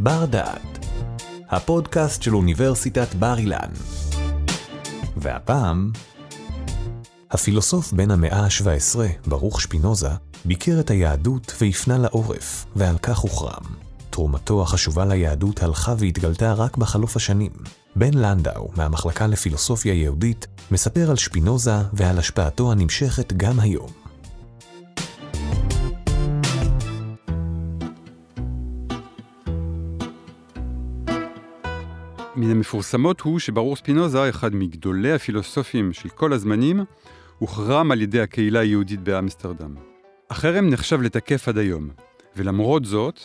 בר דעת, הפודקאסט של אוניברסיטת בר אילן. והפעם, הפילוסוף בן המאה ה-17, ברוך שפינוזה, ביקר את היהדות והפנה לעורף, ועל כך הוחרם. תרומתו החשובה ליהדות הלכה והתגלתה רק בחלוף השנים. בן לנדאו, מהמחלקה לפילוסופיה יהודית, מספר על שפינוזה ועל השפעתו הנמשכת גם היום. מן המפורסמות הוא שברור ספינוזה, אחד מגדולי הפילוסופים של כל הזמנים, הוחרם על ידי הקהילה היהודית באמסטרדם. החרם נחשב לתקף עד היום, ולמרות זאת,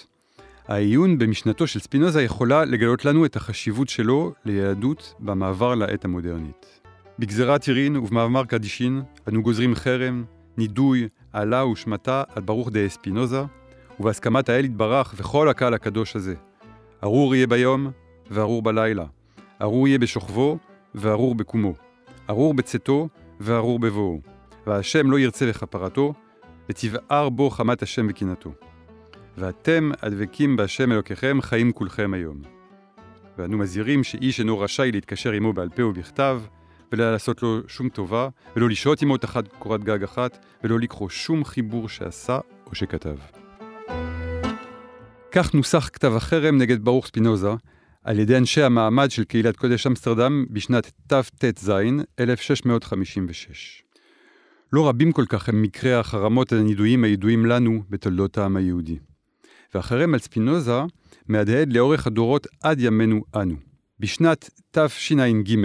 העיון במשנתו של ספינוזה יכולה לגלות לנו את החשיבות שלו ליהדות במעבר לעת המודרנית. בגזירת ירין ובמאמר קדישין אנו גוזרים חרם, נידוי, עלה ושמטה על ברוך דה ספינוזה, ובהסכמת האל יתברך וכל הקהל הקדוש הזה. ארור יהיה ביום וארור בלילה, ארור יהיה בשוכבו וארור בקומו, ארור בצאתו וארור בבואו, והשם לא ירצה לכפרתו, ותבער בו חמת השם וקנאתו. ואתם הדבקים בהשם אלוקיכם חיים כולכם היום. ואנו מזהירים שאיש אינו רשאי להתקשר עמו בעל פה ובכתב, ולא לעשות לו שום טובה, ולא לשהות עמו תחת קורת גג אחת, ולא לקרוא שום חיבור שעשה או שכתב. כך נוסח כתב החרם נגד ברוך ספינוזה, על ידי אנשי המעמד של קהילת קודש אמסטרדם בשנת תט"ז, 1656. לא רבים כל כך הם מקרי החרמות הנידויים הידועים לנו בתולדות העם היהודי. והחרם על ספינוזה מהדהד לאורך הדורות עד ימינו אנו. בשנת תשע"ג,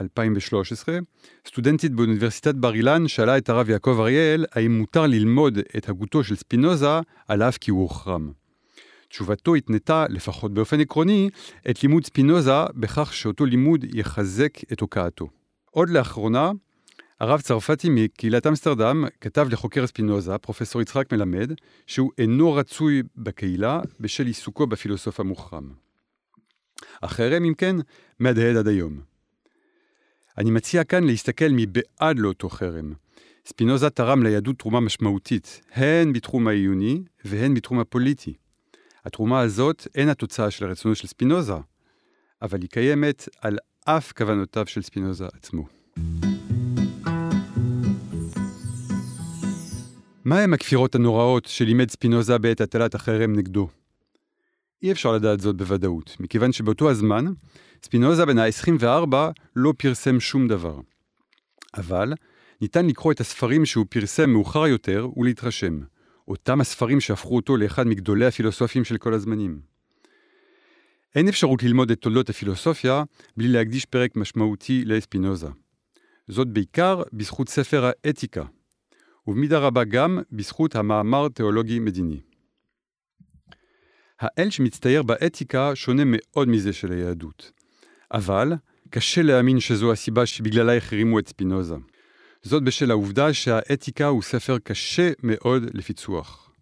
2013, סטודנטית באוניברסיטת בר אילן שאלה את הרב יעקב אריאל האם מותר ללמוד את הגותו של ספינוזה על אף כי הוא הוחרם. תשובתו התנתה, לפחות באופן עקרוני, את לימוד ספינוזה בכך שאותו לימוד יחזק את הוקעתו. עוד לאחרונה, הרב צרפתי מקהילת אמסטרדם כתב לחוקר ספינוזה, פרופסור יצחק מלמד, שהוא אינו רצוי בקהילה בשל עיסוקו בפילוסוף המוחרם. החרם, אם כן, מהדהד עד היום. אני מציע כאן להסתכל מבעד לאותו חרם. ספינוזה תרם ליהדות תרומה משמעותית, הן בתחום העיוני והן בתחום הפוליטי. התרומה הזאת אין התוצאה של רצונו של ספינוזה, אבל היא קיימת על אף כוונותיו של ספינוזה עצמו. מהם הכפירות הנוראות שלימד ספינוזה בעת הטלת החרם נגדו? אי אפשר לדעת זאת בוודאות, מכיוון שבאותו הזמן, ספינוזה בן ה-24 לא פרסם שום דבר. אבל ניתן לקרוא את הספרים שהוא פרסם מאוחר יותר ולהתרשם. אותם הספרים שהפכו אותו לאחד מגדולי הפילוסופים של כל הזמנים. אין אפשרות ללמוד את תולדות הפילוסופיה בלי להקדיש פרק משמעותי לספינוזה. זאת בעיקר בזכות ספר האתיקה, ובמידה רבה גם בזכות המאמר תיאולוגי מדיני. האל שמצטייר באתיקה שונה מאוד מזה של היהדות, אבל קשה להאמין שזו הסיבה שבגללה החרימו את ספינוזה. זאת בשל העובדה שהאתיקה הוא ספר קשה מאוד לפיצוח.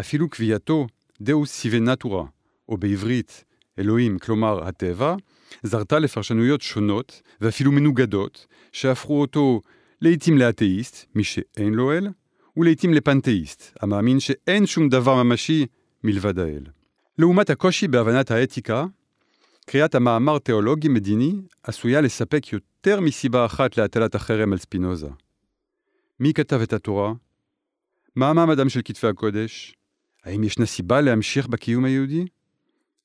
אפילו קביעתו דאוס סיבי נטורה, או בעברית אלוהים, כלומר הטבע, זרתה לפרשנויות שונות ואפילו מנוגדות, שהפכו אותו לעתים לאתאיסט, מי שאין לו אל, ולעתים לפנתאיסט, המאמין שאין שום דבר ממשי מלבד האל. לעומת הקושי בהבנת האתיקה, קריאת המאמר תיאולוגי מדיני עשויה לספק יותר מסיבה אחת להטלת החרם על ספינוזה. מי כתב את התורה? מה מעמדם של כתבי הקודש? האם ישנה סיבה להמשיך בקיום היהודי?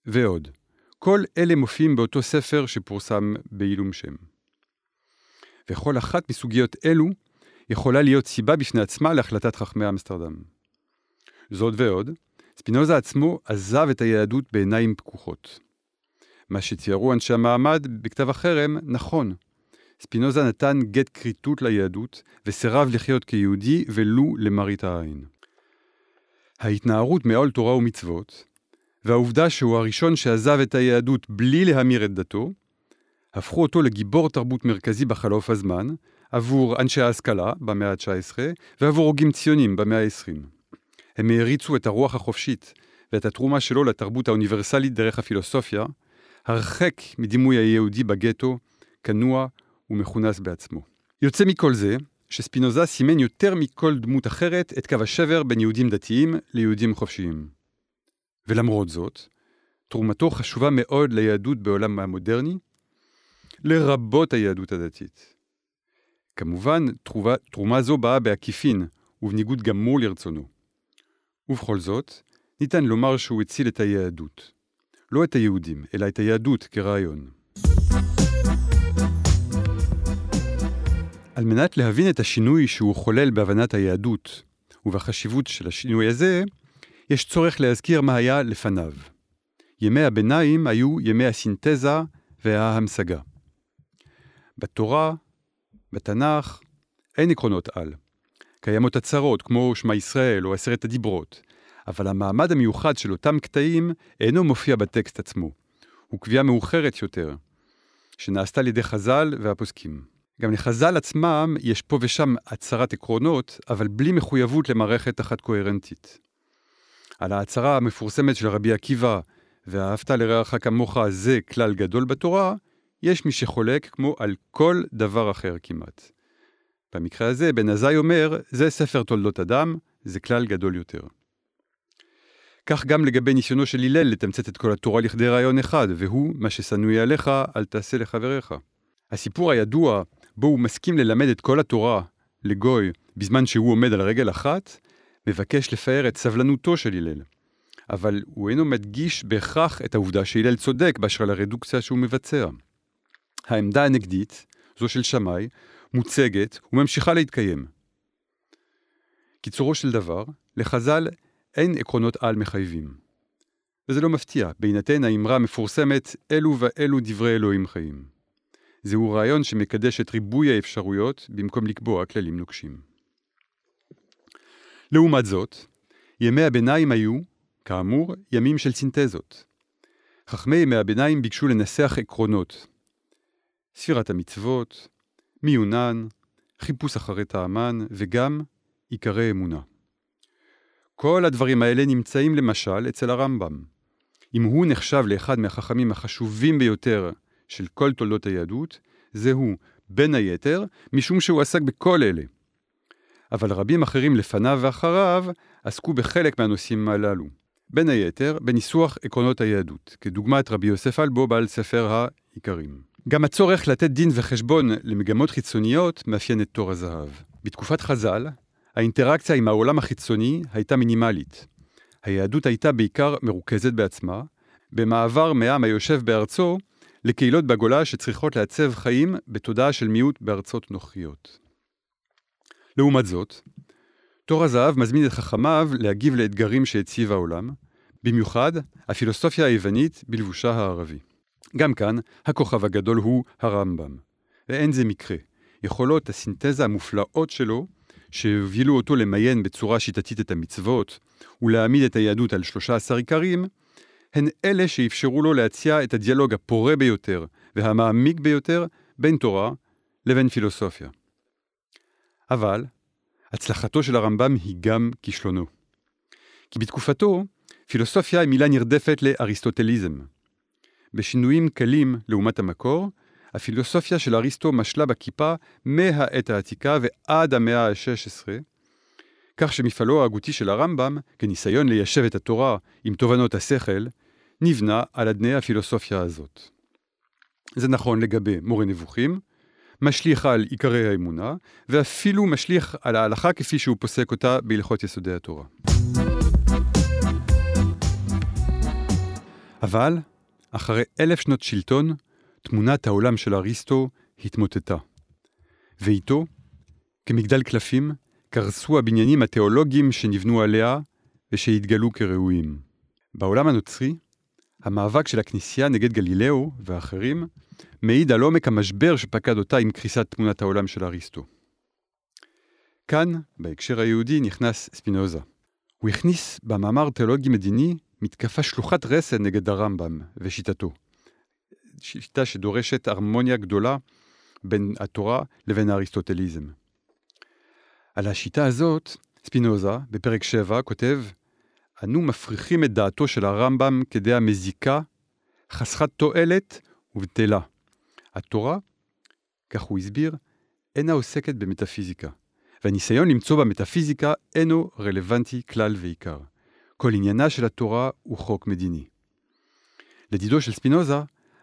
ועוד. כל אלה מופיעים באותו ספר שפורסם בעילום שם. וכל אחת מסוגיות אלו יכולה להיות סיבה בפני עצמה להחלטת חכמי אמסטרדם. זאת ועוד, ספינוזה עצמו עזב את היהדות בעיניים פקוחות. מה שציירו אנשי המעמד בכתב החרם נכון. ספינוזה נתן גט כריתות ליהדות וסירב לחיות כיהודי ולו למראית העין. ההתנערות מעול תורה ומצוות, והעובדה שהוא הראשון שעזב את היהדות בלי להמיר את דתו, הפכו אותו לגיבור תרבות מרכזי בחלוף הזמן, עבור אנשי ההשכלה במאה ה-19 ועבור הוגים ציונים במאה ה-20. הם העריצו את הרוח החופשית ואת התרומה שלו לתרבות האוניברסלית דרך הפילוסופיה, הרחק מדימוי היהודי בגטו, כנוע ומכונס בעצמו. יוצא מכל זה, שספינוזה סימן יותר מכל דמות אחרת את קו השבר בין יהודים דתיים ליהודים חופשיים. ולמרות זאת, תרומתו חשובה מאוד ליהדות בעולם המודרני, לרבות היהדות הדתית. כמובן, תרומה, תרומה זו באה בעקיפין, ובניגוד גמור לרצונו. ובכל זאת, ניתן לומר שהוא הציל את היהדות. לא את היהודים, אלא את היהדות כרעיון. על מנת להבין את השינוי שהוא חולל בהבנת היהדות ובחשיבות של השינוי הזה, יש צורך להזכיר מה היה לפניו. ימי הביניים היו ימי הסינתזה וההמשגה. בתורה, בתנ"ך, אין עקרונות על. קיימות הצהרות כמו שמע ישראל או עשרת הדיברות, אבל המעמד המיוחד של אותם קטעים אינו מופיע בטקסט עצמו. הוא קביעה מאוחרת יותר, שנעשתה על ידי חז"ל והפוסקים. גם לחז"ל עצמם יש פה ושם הצהרת עקרונות, אבל בלי מחויבות למערכת אחת קוהרנטית. על ההצהרה המפורסמת של רבי עקיבא, ואהבת לרעך כמוך זה כלל גדול בתורה, יש מי שחולק כמו על כל דבר אחר כמעט. במקרה הזה, בן עזאי אומר, זה ספר תולדות אדם, זה כלל גדול יותר. כך גם לגבי ניסיונו של הלל לתמצת את כל התורה לכדי רעיון אחד, והוא, מה ששנואי עליך, אל תעשה לחבריך. הסיפור הידוע, בו הוא מסכים ללמד את כל התורה לגוי בזמן שהוא עומד על רגל אחת, מבקש לפאר את סבלנותו של הלל. אבל הוא אינו מדגיש בהכרח את העובדה שהלל צודק באשר לרדוקציה שהוא מבצע. העמדה הנגדית, זו של שמאי, מוצגת וממשיכה להתקיים. קיצורו של דבר, לחז"ל אין עקרונות על מחייבים. וזה לא מפתיע, בהינתן האמרה המפורסמת, אלו ואלו דברי אלוהים חיים. זהו רעיון שמקדש את ריבוי האפשרויות במקום לקבוע כללים נוקשים. לעומת זאת, ימי הביניים היו, כאמור, ימים של סינתזות. חכמי ימי הביניים ביקשו לנסח עקרונות. ספירת המצוות, מיונן, חיפוש אחרי טעמן וגם עיקרי אמונה. כל הדברים האלה נמצאים למשל אצל הרמב"ם. אם הוא נחשב לאחד מהחכמים החשובים ביותר של כל תולדות היהדות, זהו, בין היתר, משום שהוא עסק בכל אלה. אבל רבים אחרים לפניו ואחריו עסקו בחלק מהנושאים הללו. בין היתר, בניסוח עקרונות היהדות, כדוגמת רבי יוסף אלבו בעל ספר העיקרים. גם הצורך לתת דין וחשבון למגמות חיצוניות מאפיין את תור הזהב. בתקופת חז"ל, האינטראקציה עם העולם החיצוני הייתה מינימלית. היהדות הייתה בעיקר מרוכזת בעצמה, במעבר מעם היושב בארצו לקהילות בגולה שצריכות לעצב חיים בתודעה של מיעוט בארצות נוחיות. לעומת זאת, תור הזהב מזמין את חכמיו להגיב לאתגרים שהציב העולם, במיוחד הפילוסופיה היוונית בלבושה הערבי. גם כאן, הכוכב הגדול הוא הרמב"ם. ואין זה מקרה. יכולות הסינתזה המופלאות שלו, שהובילו אותו למיין בצורה שיטתית את המצוות, ולהעמיד את היהדות על 13 עיקרים, הן אלה שאפשרו לו להציע את הדיאלוג הפורה ביותר והמעמיק ביותר בין תורה לבין פילוסופיה. אבל הצלחתו של הרמב"ם היא גם כישלונו. כי בתקופתו, פילוסופיה היא מילה נרדפת לאריסטוטליזם. בשינויים קלים לעומת המקור, הפילוסופיה של אריסטו משלה בכיפה מהעת העתיקה ועד המאה ה-16, כך שמפעלו ההגותי של הרמב"ם, כניסיון ליישב את התורה עם תובנות השכל, נבנה על אדני הפילוסופיה הזאת. זה נכון לגבי מורה נבוכים, משליך על עיקרי האמונה, ואפילו משליך על ההלכה כפי שהוא פוסק אותה בהלכות יסודי התורה. אבל, אחרי אלף שנות שלטון, תמונת העולם של אריסטו התמוטטה. ואיתו, כמגדל קלפים, קרסו הבניינים התיאולוגיים שנבנו עליה ושהתגלו כראויים. בעולם הנוצרי, המאבק של הכנסייה נגד גלילאו ואחרים מעיד על עומק המשבר שפקד אותה עם קריסת תמונת העולם של אריסטו. כאן, בהקשר היהודי, נכנס ספינוזה. הוא הכניס במאמר תיאולוגי מדיני מתקפה שלוחת רסן נגד הרמב"ם ושיטתו. שיטה שדורשת הרמוניה גדולה בין התורה לבין האריסטוטליזם. על השיטה הזאת, ספינוזה, בפרק 7, כותב אנו מפריחים את דעתו של הרמב"ם כדעה מזיקה, חסכת תועלת ובטלה. התורה, כך הוא הסביר, אינה עוסקת במטאפיזיקה, והניסיון למצוא במטאפיזיקה אינו רלוונטי כלל ועיקר. כל עניינה של התורה הוא חוק מדיני. לדידו של ספינוזה,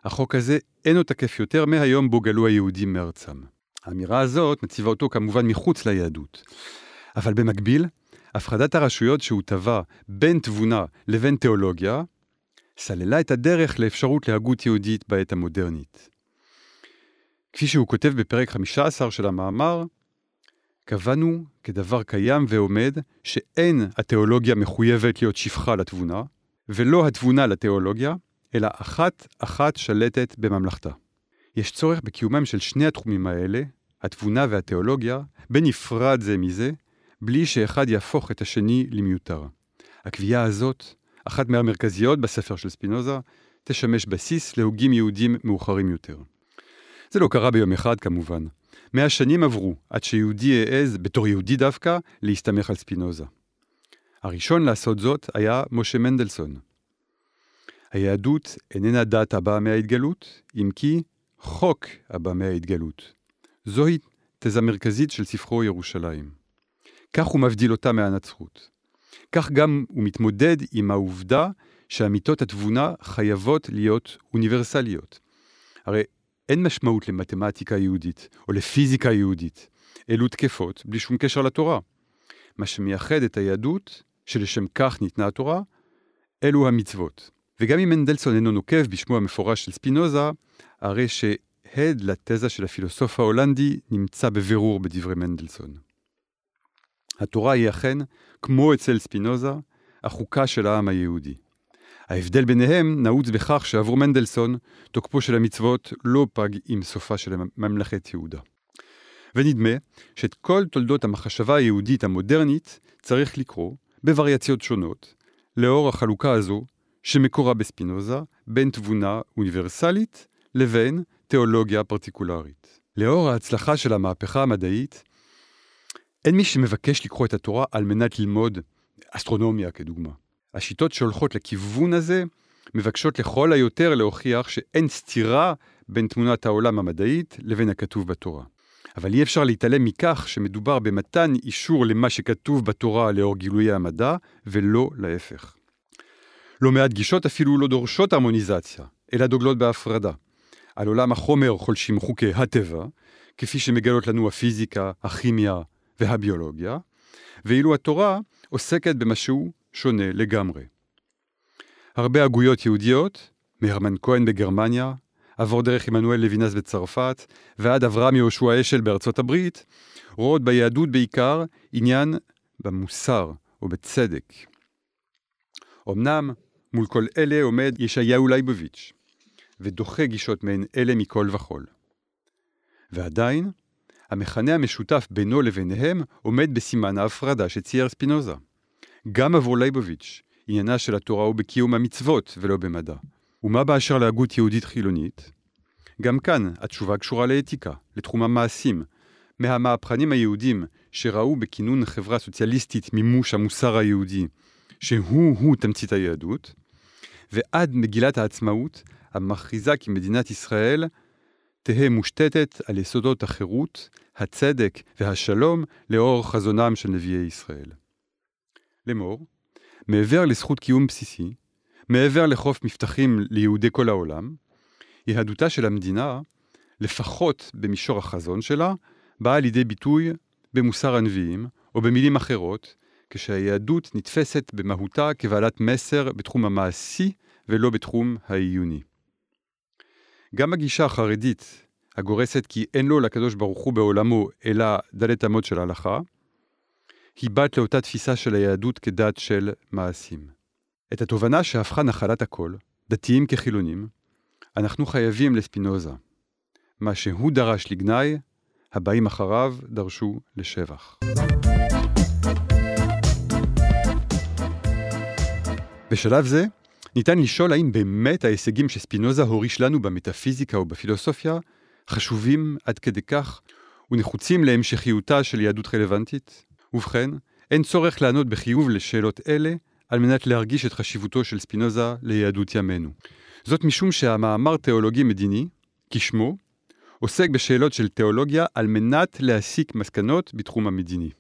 החוק הזה אינו תקף יותר מהיום בו גלו היהודים מארצם. האמירה הזאת מציבה אותו כמובן מחוץ ליהדות. אבל במקביל, הפרדת הרשויות שהוא טבע בין תבונה לבין תיאולוגיה, סללה את הדרך לאפשרות להגות יהודית בעת המודרנית. כפי שהוא כותב בפרק 15 של המאמר, קבענו כדבר קיים ועומד שאין התיאולוגיה מחויבת להיות שפחה לתבונה, ולא התבונה לתיאולוגיה, אלא אחת-אחת שלטת בממלכתה. יש צורך בקיומם של שני התחומים האלה, התבונה והתיאולוגיה, בנפרד זה מזה, בלי שאחד יהפוך את השני למיותר. הקביעה הזאת, אחת מהמרכזיות בספר של ספינוזה, תשמש בסיס להוגים יהודים מאוחרים יותר. זה לא קרה ביום אחד כמובן. מאה שנים עברו עד שיהודי העז, בתור יהודי דווקא, להסתמך על ספינוזה. הראשון לעשות זאת היה משה מנדלסון. היהדות איננה דת הבאה מההתגלות, אם כי חוק הבא מההתגלות. זוהי תזה מרכזית של ספרו ירושלים. כך הוא מבדיל אותה מהנצרות. כך גם הוא מתמודד עם העובדה שאמיתות התבונה חייבות להיות אוניברסליות. הרי אין משמעות למתמטיקה יהודית או לפיזיקה יהודית. אלו תקפות בלי שום קשר לתורה. מה שמייחד את היהדות, שלשם כך ניתנה התורה, אלו המצוות. וגם אם מנדלסון אינו נוקב בשמו המפורש של ספינוזה, הרי שהד לתזה של הפילוסוף ההולנדי נמצא בבירור בדברי מנדלסון. התורה היא אכן, כמו אצל ספינוזה, החוקה של העם היהודי. ההבדל ביניהם נעוץ בכך שעבור מנדלסון, תוקפו של המצוות לא פג עם סופה של ממלכת יהודה. ונדמה שאת כל תולדות המחשבה היהודית המודרנית צריך לקרוא, בווריאציות שונות, לאור החלוקה הזו שמקורה בספינוזה, בין תבונה אוניברסלית לבין תיאולוגיה פרטיקולרית. לאור ההצלחה של המהפכה המדעית, אין מי שמבקש לקרוא את התורה על מנת ללמוד אסטרונומיה כדוגמה. השיטות שהולכות לכיוון הזה מבקשות לכל היותר להוכיח שאין סתירה בין תמונת העולם המדעית לבין הכתוב בתורה. אבל אי אפשר להתעלם מכך שמדובר במתן אישור למה שכתוב בתורה לאור גילויי המדע, ולא להפך. לא מעט גישות אפילו לא דורשות הרמוניזציה, אלא דוגלות בהפרדה. על עולם החומר חולשים חוקי הטבע, כפי שמגלות לנו הפיזיקה, הכימיה והביולוגיה, ואילו התורה עוסקת במשהו שונה לגמרי. הרבה הגויות יהודיות, מהרמן כהן בגרמניה, עבור דרך עמנואל לוינס בצרפת, ועד אברהם יהושע אשל בארצות הברית, רואות ביהדות בעיקר עניין במוסר או בצדק. אמנם, מול כל אלה עומד ישעיהו לייבוביץ', ודוחה גישות מעין אלה מכל וכול. ועדיין, המכנה המשותף בינו לביניהם עומד בסימן ההפרדה שצייר ספינוזה. גם עבור לייבוביץ', עניינה של התורה הוא בקיום המצוות ולא במדע. ומה באשר להגות יהודית חילונית? גם כאן התשובה קשורה לאתיקה, לתחום המעשים. מהמהפכנים היהודים שראו בכינון חברה סוציאליסטית מימוש המוסר היהודי, שהוא-הוא תמצית היהדות, ועד מגילת העצמאות, המכריזה כי מדינת ישראל תהא מושתתת על יסודות החירות, הצדק והשלום לאור חזונם של נביאי ישראל. לאמור, מעבר לזכות קיום בסיסי, מעבר לחוף מבטחים ליהודי כל העולם, יהדותה של המדינה, לפחות במישור החזון שלה, באה לידי ביטוי במוסר הנביאים, או במילים אחרות, כשהיהדות נתפסת במהותה כבעלת מסר בתחום המעשי ולא בתחום העיוני. גם הגישה החרדית, הגורסת כי אין לו לקדוש ברוך הוא בעולמו אלא דלת אמות של הלכה, היא בת לאותה תפיסה של היהדות כדת של מעשים. את התובנה שהפכה נחלת הכל, דתיים כחילונים, אנחנו חייבים לספינוזה. מה שהוא דרש לגנאי, הבאים אחריו דרשו לשבח. בשלב זה, ניתן לשאול האם באמת ההישגים שספינוזה הוריש לנו במטאפיזיקה ובפילוסופיה חשובים עד כדי כך ונחוצים להמשכיותה של יהדות רלוונטית? ובכן, אין צורך לענות בחיוב לשאלות אלה על מנת להרגיש את חשיבותו של ספינוזה ליהדות ימינו. זאת משום שהמאמר תיאולוגי מדיני, כשמו, עוסק בשאלות של תיאולוגיה על מנת להסיק מסקנות בתחום המדיני.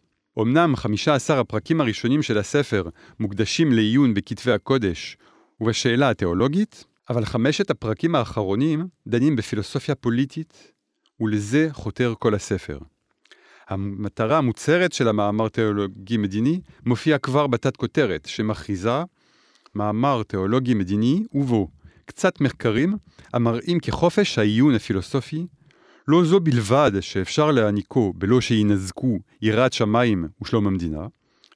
אמנם 15 הפרקים הראשונים של הספר מוקדשים לעיון בכתבי הקודש ובשאלה התיאולוגית, אבל חמשת הפרקים האחרונים דנים בפילוסופיה פוליטית, ולזה חותר כל הספר. המטרה המוצהרת של המאמר תיאולוגי מדיני מופיעה כבר בתת כותרת, שמכריזה מאמר תיאולוגי מדיני ובו קצת מחקרים המראים כי חופש העיון הפילוסופי לא זו בלבד שאפשר להעניקו בלא שינזקו יראת שמיים ושלום המדינה,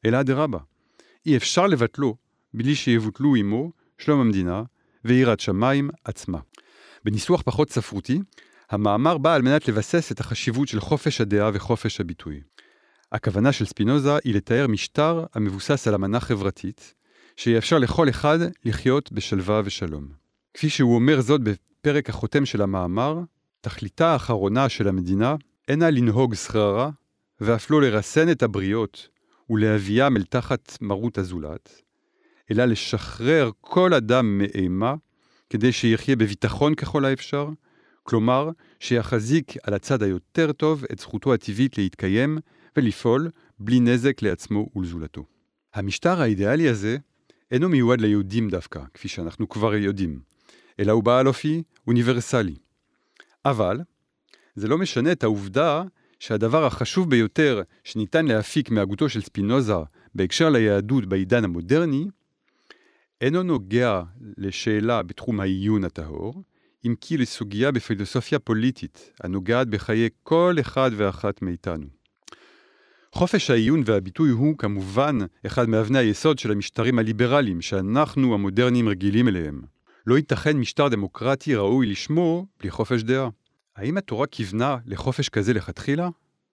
אלא אדרבה, אי אפשר לבטלו בלי שיבוטלו עמו שלום המדינה ויראת שמיים עצמה. בניסוח פחות ספרותי, המאמר בא על מנת לבסס את החשיבות של חופש הדעה וחופש הביטוי. הכוונה של ספינוזה היא לתאר משטר המבוסס על אמנה חברתית, שיאפשר לכל אחד לחיות בשלווה ושלום. כפי שהוא אומר זאת בפרק החותם של המאמר, תכליתה האחרונה של המדינה אינה לנהוג שררה, ואף לא לרסן את הבריות ולהביאם אל תחת מרות הזולת, אלא לשחרר כל אדם מאימה, כדי שיחיה בביטחון ככל האפשר, כלומר, שיחזיק על הצד היותר טוב את זכותו הטבעית להתקיים ולפעול בלי נזק לעצמו ולזולתו. המשטר האידיאלי הזה אינו מיועד ליהודים דווקא, כפי שאנחנו כבר יודעים, אלא הוא בעל אופי אוניברסלי. אבל, זה לא משנה את העובדה שהדבר החשוב ביותר שניתן להפיק מהגותו של ספינוזה בהקשר ליהדות בעידן המודרני, אינו נוגע לשאלה בתחום העיון הטהור, אם כי לסוגיה בפילוסופיה פוליטית, הנוגעת בחיי כל אחד ואחת מאיתנו. חופש העיון והביטוי הוא כמובן אחד מאבני היסוד של המשטרים הליברליים שאנחנו המודרניים רגילים אליהם. לא ייתכן משטר דמוקרטי ראוי לשמו בלי חופש דעה. האם התורה כיוונה לחופש כזה לכתחילה?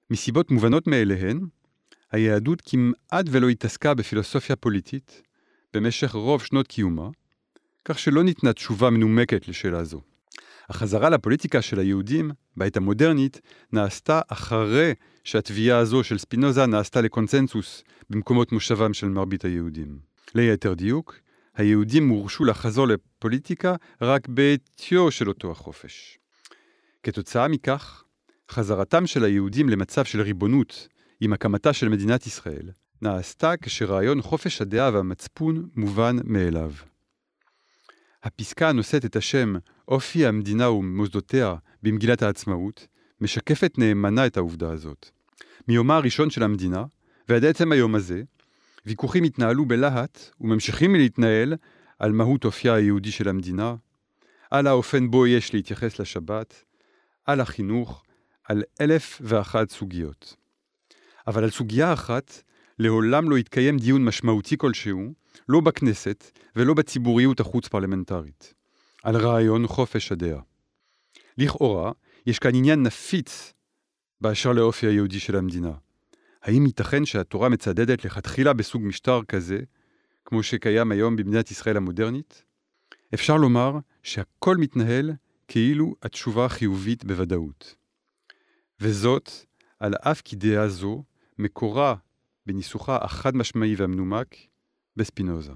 מסיבות מובנות מאליהן, היהדות כמעט ולא התעסקה בפילוסופיה פוליטית במשך רוב שנות קיומה, כך שלא ניתנה תשובה מנומקת לשאלה זו. החזרה לפוליטיקה של היהודים, בעת המודרנית, נעשתה אחרי שהתביעה הזו של ספינוזה נעשתה לקונצנזוס במקומות מושבם של מרבית היהודים. ליתר דיוק, היהודים הורשו לחזור לפוליטיקה רק בעטיו של אותו החופש. כתוצאה מכך, חזרתם של היהודים למצב של ריבונות עם הקמתה של מדינת ישראל, נעשתה כשרעיון חופש הדעה והמצפון מובן מאליו. הפסקה הנושאת את השם אופי המדינה ומוסדותיה במגילת העצמאות, משקפת נאמנה את העובדה הזאת. מיומה הראשון של המדינה, ועד עצם היום הזה, ויכוחים התנהלו בלהט וממשיכים להתנהל על מהות אופייה היהודי של המדינה, על האופן בו יש להתייחס לשבת, על החינוך, על אלף ואחת סוגיות. אבל על סוגיה אחת לעולם לא יתקיים דיון משמעותי כלשהו, לא בכנסת ולא בציבוריות החוץ-פרלמנטרית, על רעיון חופש הדעה. לכאורה, יש כאן עניין נפיץ באשר לאופי היהודי של המדינה. האם ייתכן שהתורה מצדדת לכתחילה בסוג משטר כזה, כמו שקיים היום במדינת ישראל המודרנית? אפשר לומר שהכל מתנהל כאילו התשובה חיובית בוודאות. וזאת, על אף כי דעה זו מקורה בניסוחה החד משמעי והמנומק בספינוזה.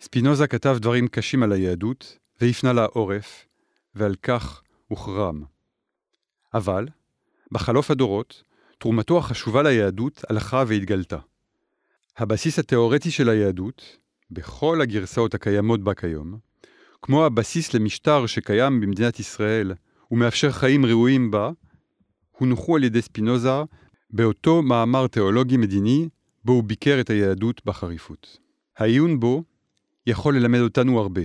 ספינוזה כתב דברים קשים על היהדות, והפנה לה עורף, ועל כך הוחרם. אבל, בחלוף הדורות, תרומתו החשובה ליהדות הלכה והתגלתה. הבסיס התאורטי של היהדות, בכל הגרסאות הקיימות בה כיום, כמו הבסיס למשטר שקיים במדינת ישראל ומאפשר חיים ראויים בה, הונחו על ידי ספינוזה באותו מאמר תיאולוגי מדיני בו הוא ביקר את היהדות בחריפות. העיון בו יכול ללמד אותנו הרבה,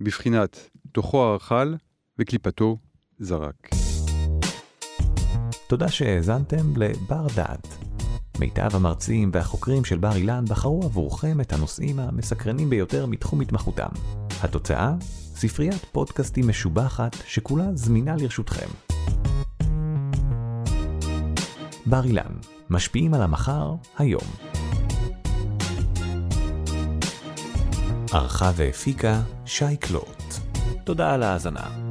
בבחינת תוכו הרחל וקליפתו זרק. תודה שהאזנתם לבר דעת. מיטב המרצים והחוקרים של בר אילן בחרו עבורכם את הנושאים המסקרנים ביותר מתחום התמחותם. התוצאה? ספריית פודקאסטים משובחת שכולה זמינה לרשותכם. בר אילן, משפיעים על המחר, היום. ערכה והפיקה שי קלוט. תודה על ההאזנה.